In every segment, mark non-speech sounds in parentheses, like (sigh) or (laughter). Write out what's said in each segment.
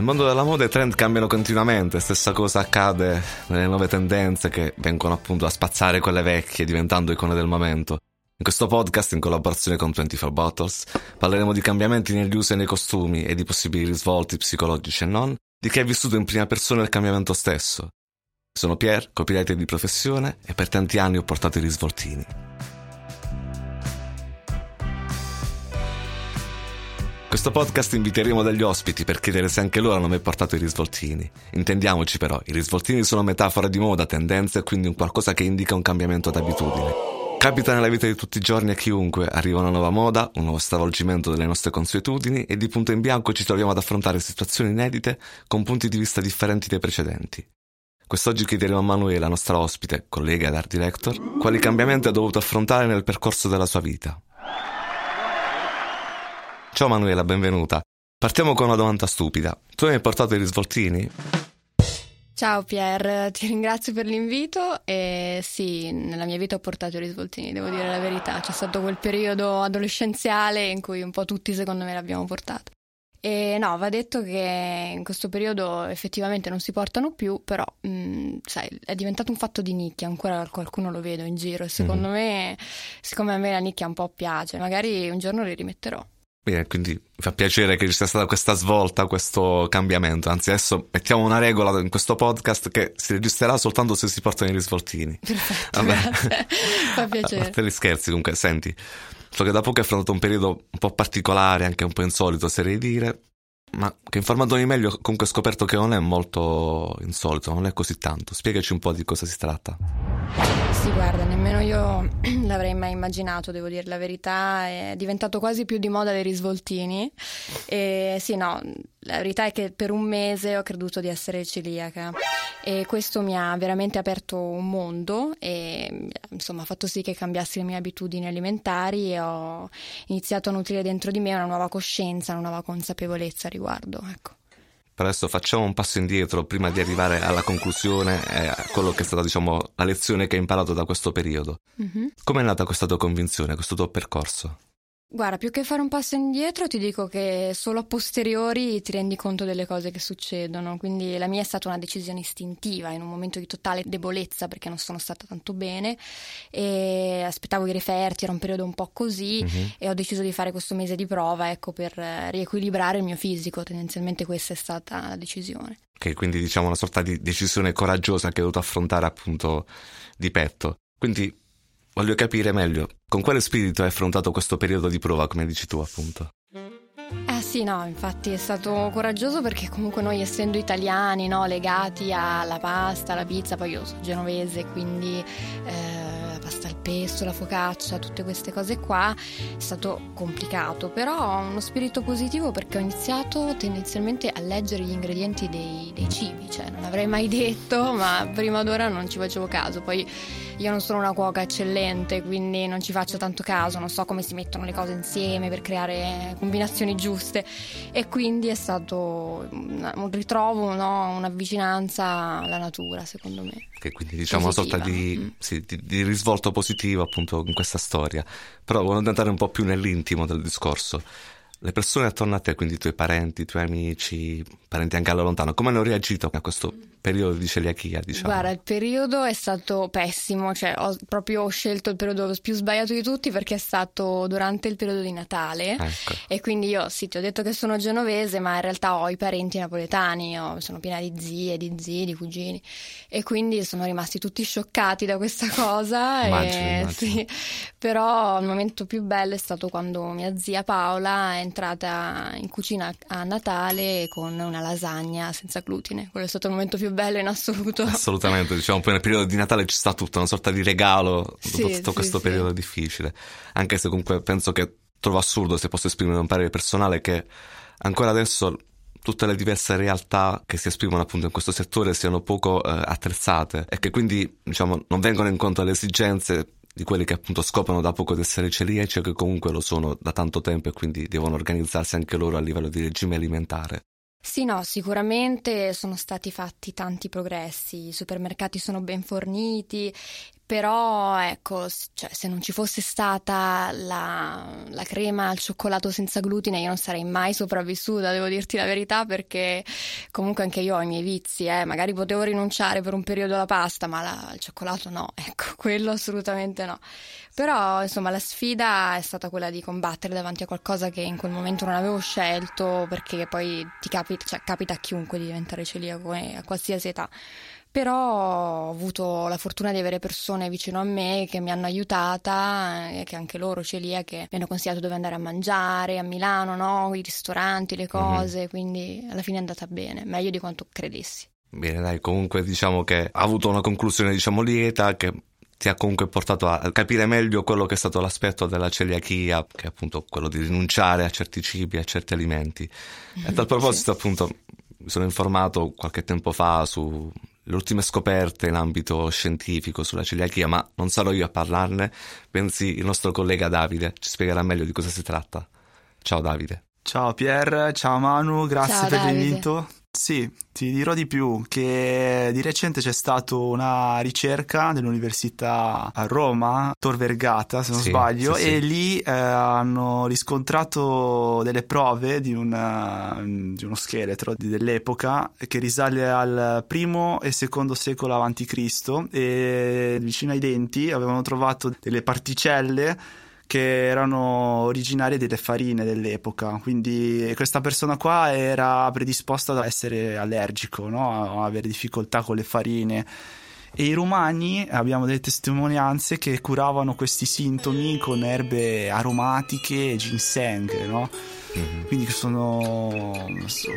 Nel mondo della moda i trend cambiano continuamente, stessa cosa accade nelle nuove tendenze che vengono appunto a spazzare quelle vecchie, diventando icone del momento. In questo podcast, in collaborazione con 24 Bottles, parleremo di cambiamenti negli usi e nei costumi e di possibili risvolti psicologici e non, di chi ha vissuto in prima persona il cambiamento stesso. Sono Pier, copywriter di professione e per tanti anni ho portato i risvoltini. Questo podcast inviteremo degli ospiti per chiedere se anche loro hanno mai portato i risvoltini. Intendiamoci però, i risvoltini sono metafore di moda, tendenze e quindi un qualcosa che indica un cambiamento d'abitudine. Capita nella vita di tutti i giorni a chiunque, arriva una nuova moda, un nuovo stravolgimento delle nostre consuetudini e di punto in bianco ci troviamo ad affrontare situazioni inedite con punti di vista differenti dai precedenti. Quest'oggi chiederemo a Manuela, nostra ospite, collega ed art director, quali cambiamenti ha dovuto affrontare nel percorso della sua vita. Ciao Manuela, benvenuta. Partiamo con una domanda stupida. Tu hai portato i risvoltini? Ciao Pier, ti ringrazio per l'invito e sì, nella mia vita ho portato i risvoltini, devo dire la verità. C'è stato quel periodo adolescenziale in cui un po' tutti secondo me l'abbiamo portato. E no, va detto che in questo periodo effettivamente non si portano più, però mh, mm, sai, è diventato un fatto di nicchia, ancora qualcuno lo vedo in giro e secondo mm-hmm. me, siccome a me la nicchia un po' piace, magari un giorno li rimetterò. Bene, quindi mi fa piacere che ci sia stata questa svolta, questo cambiamento. Anzi, adesso mettiamo una regola in questo podcast che si registrerà soltanto se si portano i risvoltini. Perfetto, Vabbè. fa (laughs) piacere. A parte gli scherzi, comunque, senti, so che da poco hai affrontato un periodo un po' particolare, anche un po' insolito, oserei dire, ma che informandomi meglio comunque ho scoperto che non è molto insolito, non è così tanto. Spiegaci un po' di cosa si tratta. Sì, guarda, nemmeno io (clears throat) l'avrei mai immaginato, devo dire la verità, è diventato quasi più di moda dei risvoltini. E sì, no, la verità è che per un mese ho creduto di essere celiaca e questo mi ha veramente aperto un mondo e insomma ha fatto sì che cambiassi le mie abitudini alimentari e ho iniziato a nutrire dentro di me una nuova coscienza, una nuova consapevolezza a riguardo, ecco. Per adesso facciamo un passo indietro prima di arrivare alla conclusione e a quello che è stata, diciamo, la lezione che hai imparato da questo periodo. Mm-hmm. Come è nata questa tua convinzione, questo tuo percorso? Guarda, più che fare un passo indietro, ti dico che solo a posteriori ti rendi conto delle cose che succedono. Quindi la mia è stata una decisione istintiva in un momento di totale debolezza perché non sono stata tanto bene e aspettavo i referti, era un periodo un po' così uh-huh. e ho deciso di fare questo mese di prova, ecco, per riequilibrare il mio fisico. Tendenzialmente questa è stata la decisione. Ok, quindi diciamo una sorta di decisione coraggiosa che hai dovuto affrontare appunto di petto. Quindi Voglio capire meglio, con quale spirito hai affrontato questo periodo di prova, come dici tu appunto? Eh sì, no, infatti è stato coraggioso perché comunque noi essendo italiani, no, legati alla pasta, alla pizza, poi io sono genovese, quindi eh, pasta al pesto, la focaccia, tutte queste cose qua, è stato complicato, però ho uno spirito positivo perché ho iniziato tendenzialmente a leggere gli ingredienti dei, dei cibi, cioè non l'avrei mai detto, ma prima d'ora non ci facevo caso, poi io non sono una cuoca eccellente, quindi non ci faccio tanto caso, non so come si mettono le cose insieme per creare combinazioni giuste e quindi è stato un ritrovo, no? una vicinanza alla natura, secondo me. Che quindi diciamo Positiva. una sorta di, mm. sì, di, di, risvolto positivo appunto in questa storia. Però voglio andare un po' più nell'intimo del discorso le persone attorno a te, quindi i tuoi parenti, i tuoi amici, parenti anche alla lontano, come hanno reagito a questo periodo di celiachia, diciamo? Guarda, il periodo è stato pessimo, cioè ho proprio scelto il periodo più sbagliato di tutti perché è stato durante il periodo di Natale ecco. e quindi io sì, ti ho detto che sono genovese, ma in realtà ho i parenti napoletani, io sono piena di zie, di zii, di cugini e quindi sono rimasti tutti scioccati da questa cosa. Immagino, e, immagino. Sì, però il momento più bello è stato quando mia zia Paola è entrata in cucina a Natale con una lasagna senza glutine. Quello è stato il momento più bello in assoluto. Assolutamente, diciamo, poi nel periodo di Natale ci sta tutto, una sorta di regalo sì, dopo tutto sì, questo sì. periodo difficile. Anche se comunque penso che trovo assurdo, se posso esprimere un parere personale, che ancora adesso tutte le diverse realtà che si esprimono appunto in questo settore siano poco eh, attrezzate e che quindi diciamo non vengono incontro alle esigenze di quelli che appunto scoprono da poco di essere celiaci o che comunque lo sono da tanto tempo e quindi devono organizzarsi anche loro a livello di regime alimentare. Sì, no, sicuramente sono stati fatti tanti progressi, i supermercati sono ben forniti, Però ecco, cioè, se non ci fosse stata la, la, crema al cioccolato senza glutine io non sarei mai sopravvissuta, devo dirti la verità, perché comunque anche io ho i miei vizi, eh. magari potevo rinunciare per un periodo alla pasta, ma la, il cioccolato no, (laughs) ecco, quello assolutamente no. Però insomma la sfida è stata quella di combattere davanti a qualcosa che in quel momento non avevo scelto, perché poi ti capita, cioè, capita a chiunque di diventare celiaco eh, a qualsiasi età però ho avuto la fortuna di avere persone vicino a me che mi hanno aiutata e che anche loro celiache mi hanno consigliato dove andare a mangiare a Milano, no? i ristoranti, le mhm. cose, mm-hmm. quindi alla fine è andata bene, meglio di quanto credessi. Bene, dai, comunque diciamo che ha avuto una conclusione diciamo lieta che ti ha comunque portato a capire meglio quello che è stato l'aspetto della celiachia, che è appunto quello di rinunciare a certi cibi, a certi alimenti. E a tal (laughs) proposito, sì. appunto, sono informato qualche tempo fa su le ultime scoperte in ambito scientifico sulla celiachia, ma non sarò io a parlarne, bensì il nostro collega Davide ci spiegherà meglio di cosa si tratta. Ciao Davide. Ciao Pier, ciao Manu, grazie ciao, per l'invito. Sì, ti dirò di più che di recente c'è stata una ricerca dell'Università a Roma, Tor Vergata se non sì, sbaglio, sì, e sì. lì eh, hanno riscontrato delle prove di, una, di, uno scheletro dell'epoca che risale al primo e secondo secolo a.C. e vicino ai denti avevano trovato delle particelle che erano originarie delle farine dell'epoca, quindi questa persona qua era predisposta ad essere allergico, no? a avere difficoltà con le farine. E i romani abbiamo delle testimonianze che curavano questi sintomi con erbe aromatiche e ginseng, no? Mm-hmm. Quindi sono,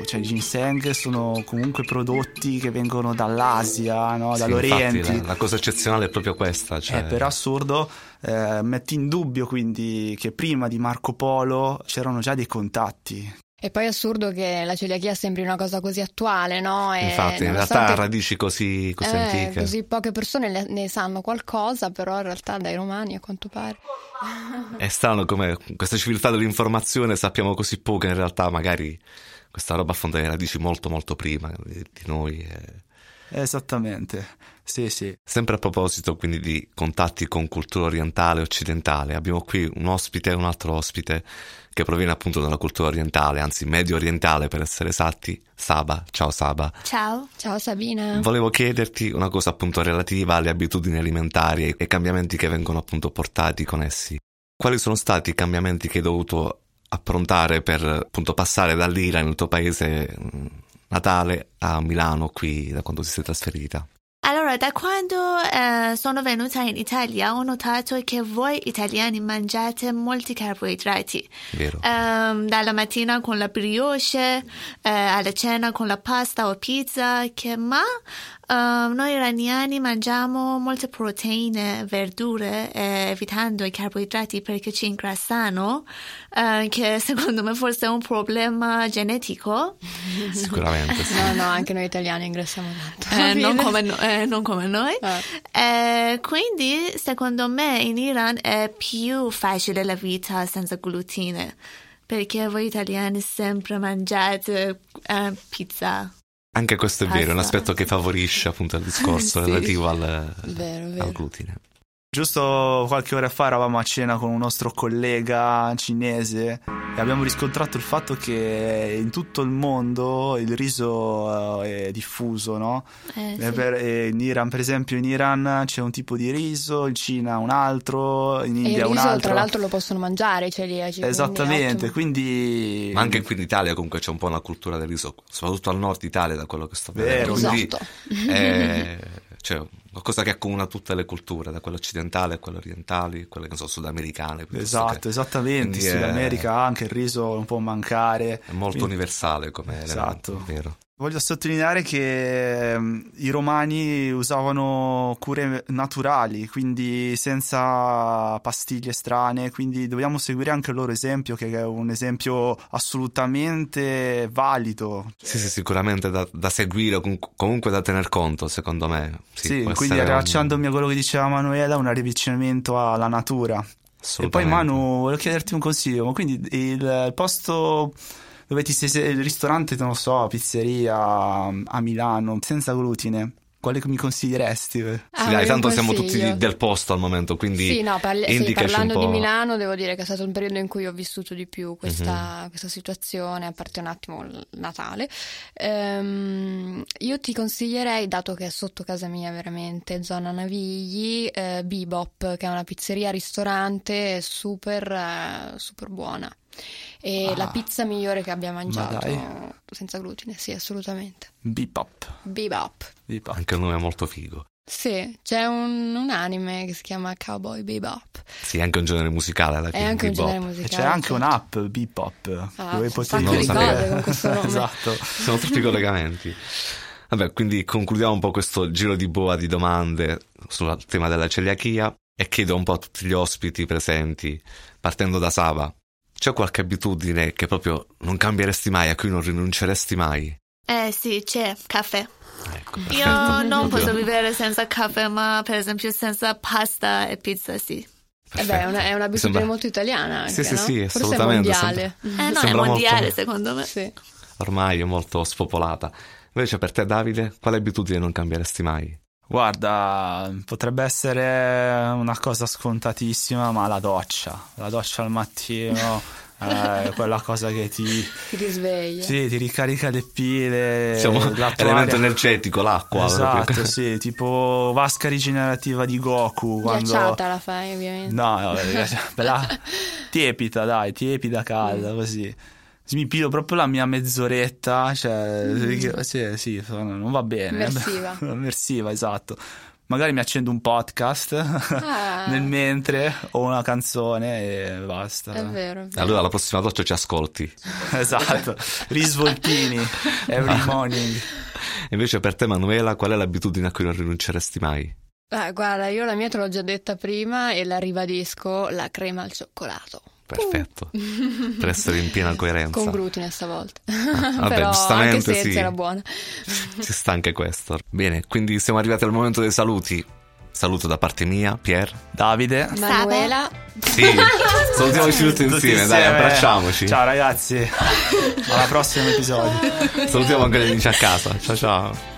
cioè ginseng sono comunque prodotti che vengono dall'Asia, no? dall'Oriente. Sì, la, la, cosa eccezionale è proprio questa. Cioè... Eh, per assurdo eh, metti in dubbio quindi che prima di Marco Polo c'erano già dei contatti e poi è assurdo che la celiachia sembri una cosa così attuale, no? E Infatti, in realtà ha radici così, così eh, antiche. Così poche persone ne, ne, sanno qualcosa, però in realtà dai romani a quanto pare. È strano come questa civiltà dell'informazione sappiamo così poco, in realtà magari questa roba affonda le radici molto molto prima di, di noi. Eh. Esattamente. Sì, sì. Sempre a proposito quindi di contatti con cultura orientale e occidentale, abbiamo qui un ospite e un altro ospite che proviene appunto dalla cultura orientale, anzi medio orientale per essere esatti, Saba. Ciao Saba. Ciao. Ciao Sabina. Volevo chiederti una cosa appunto relativa alle abitudini alimentari e ai cambiamenti che vengono appunto portati con essi. Quali sono stati i cambiamenti che hai dovuto approntare per appunto passare dall'Iran, il tuo paese natale, a Milano qui da quando ti sei trasferita? Allora, da quando eh, sono venuta in Italia ho notato che voi italiani mangiate molti carboidrati. Vero. Um, dalla mattina con la brioche, eh, alla cena con la pasta o pizza, che ma Uh, noi iraniani mangiamo molte proteine, verdure, eh, evitando i carboidrati perché ci ingrassano, uh, che secondo me forse è un problema genetico. (laughs) Sicuramente sì. No, no, anche noi italiani ingrassiamo tanto. Eh, non, come no, eh, non, come noi. Ah. quindi secondo me in Iran è più facile la vita senza glutine perché voi italiani sempre mangiate uh, pizza, anche questo è vero, è un aspetto che favorisce appunto il discorso (laughs) sì. relativo al, vero, vero. al glutine. Giusto qualche ora fa eravamo a cena con un nostro collega cinese e abbiamo riscontrato il fatto che in tutto il mondo il riso eh, è diffuso, no? Eh, sì. per, in Iran, per esempio, in Iran c'è un tipo di riso, in Cina un altro, in India un altro. E riso, tra l'altro, lo possono mangiare i celiaci. Esattamente, quindi, Ma anche qui in Italia comunque c'è un po' una cultura del riso, soprattutto al nord Italia, da quello che sto vedendo. Vero, quindi, è, (laughs) cioè, qualcosa che accomuna tutte le culture, da quelle occidentali a quelle orientali, quelle che sono sudamericane. Esatto, che... esattamente. In Sud America anche il riso non può mancare. È molto quindi... universale come esatto. elemento, vero. Voglio sottolineare che um, i romani usavano cure naturali, quindi senza pastiglie strane, quindi dobbiamo seguire anche il loro esempio, che è un esempio assolutamente valido. Sì, sì, sicuramente da, da seguire, comunque da tener conto, secondo me. Sì, sì quindi riallacciandomi un... a quello che diceva Manuela, un riavvicinamento alla natura. E poi Manu, voglio chiederti un consiglio, quindi il, il posto dove ti sei il ristorante, non lo so, pizzeria a Milano, senza glutine. Quale mi consiglieresti? Ah, sì, dai, tanto siamo tutti del posto al momento, quindi sì, no, parli- sì, parlando di Milano devo dire che è stato un periodo in cui ho vissuto di più questa, uh-huh. questa situazione, a parte un attimo il Natale. Um, io ti consiglierei, dato che è sotto casa mia veramente, zona Navigli, eh, Bebop, che è una pizzeria-ristorante super, eh, super buona. E ah, la pizza migliore che abbia mangiato ma senza glutine, sì, assolutamente. Bebop. Bebop. Bebop. Anche il nome è molto figo. Sì, c'è un, un, anime che si chiama Cowboy Bebop. Sì, anche un genere musicale alla fine. È anche Bebop. un genere musicale. E c'è anche certo. un'app Bebop ah, dove potete non lo sapere con questo (laughs) nome. esatto. Sono tutti (laughs) collegamenti. Vabbè, quindi concludiamo un po' questo giro di boa di domande sul tema della celiachia e chiedo un po' a tutti gli ospiti presenti, partendo da Sava, c'è qualche abitudine che proprio non cambieresti mai, a cui non rinunceresti mai? Eh sì, c'è caffè. Ecco, Io non posso vivere senza caffè, ma per esempio senza pasta e pizza sì. Eh beh, è, una, è un'abitudine sembra... molto italiana anche, Sì, sì, no? sì, assolutamente. Forse è mondiale. Sembra... Eh no, sembra è mondiale molto... secondo me. Sì. Ormai è molto spopolata. Invece per te Davide, quale abitudine non cambieresti mai? Guarda, potrebbe essere una cosa scontatissima, ma la doccia. La doccia al mattino è (laughs) quella cosa che ti, ti risveglia. Sì, ti ricarica le pile. Siamo elemento energetico, l'acqua. Esatto, proprio. sì, tipo vasca rigenerativa di Goku. Quando... Ghiacciata la fai, ovviamente. No, no, bella... (laughs) tiepida, dai, tiepida, calda, mm. così mi pido proprio la mia mezz'oretta, cioè, mm. sì, sì, non va bene. Immersiva. (laughs) Immersiva, esatto. Magari mi accendo un podcast ah. (laughs) nel mentre o una canzone e basta. È vero, è vero. Allora la prossima doccia ci ascolti. (laughs) esatto, risvoltini every morning. Invece per te Manuela qual è l'abitudine a cui non rinunceresti mai? Ah, guarda, io la mia te l'ho già detta prima e la ribadisco, la crema al cioccolato. Perfetto, per essere in piena coerenza. Con glutine stavolta. Ah, (laughs) vabbè, Però giustamente anche se sì. era buona. Ci sta anche questo. Bene, quindi siamo arrivati al momento dei saluti. Saluto da parte mia, Pier, Davide, Manuela. Sì, salutiamoci tutti insieme, tutti dai, abbracciamoci. Ciao ragazzi, alla prossima episodio. Salutiamo anche gli amici a casa. Ciao ciao.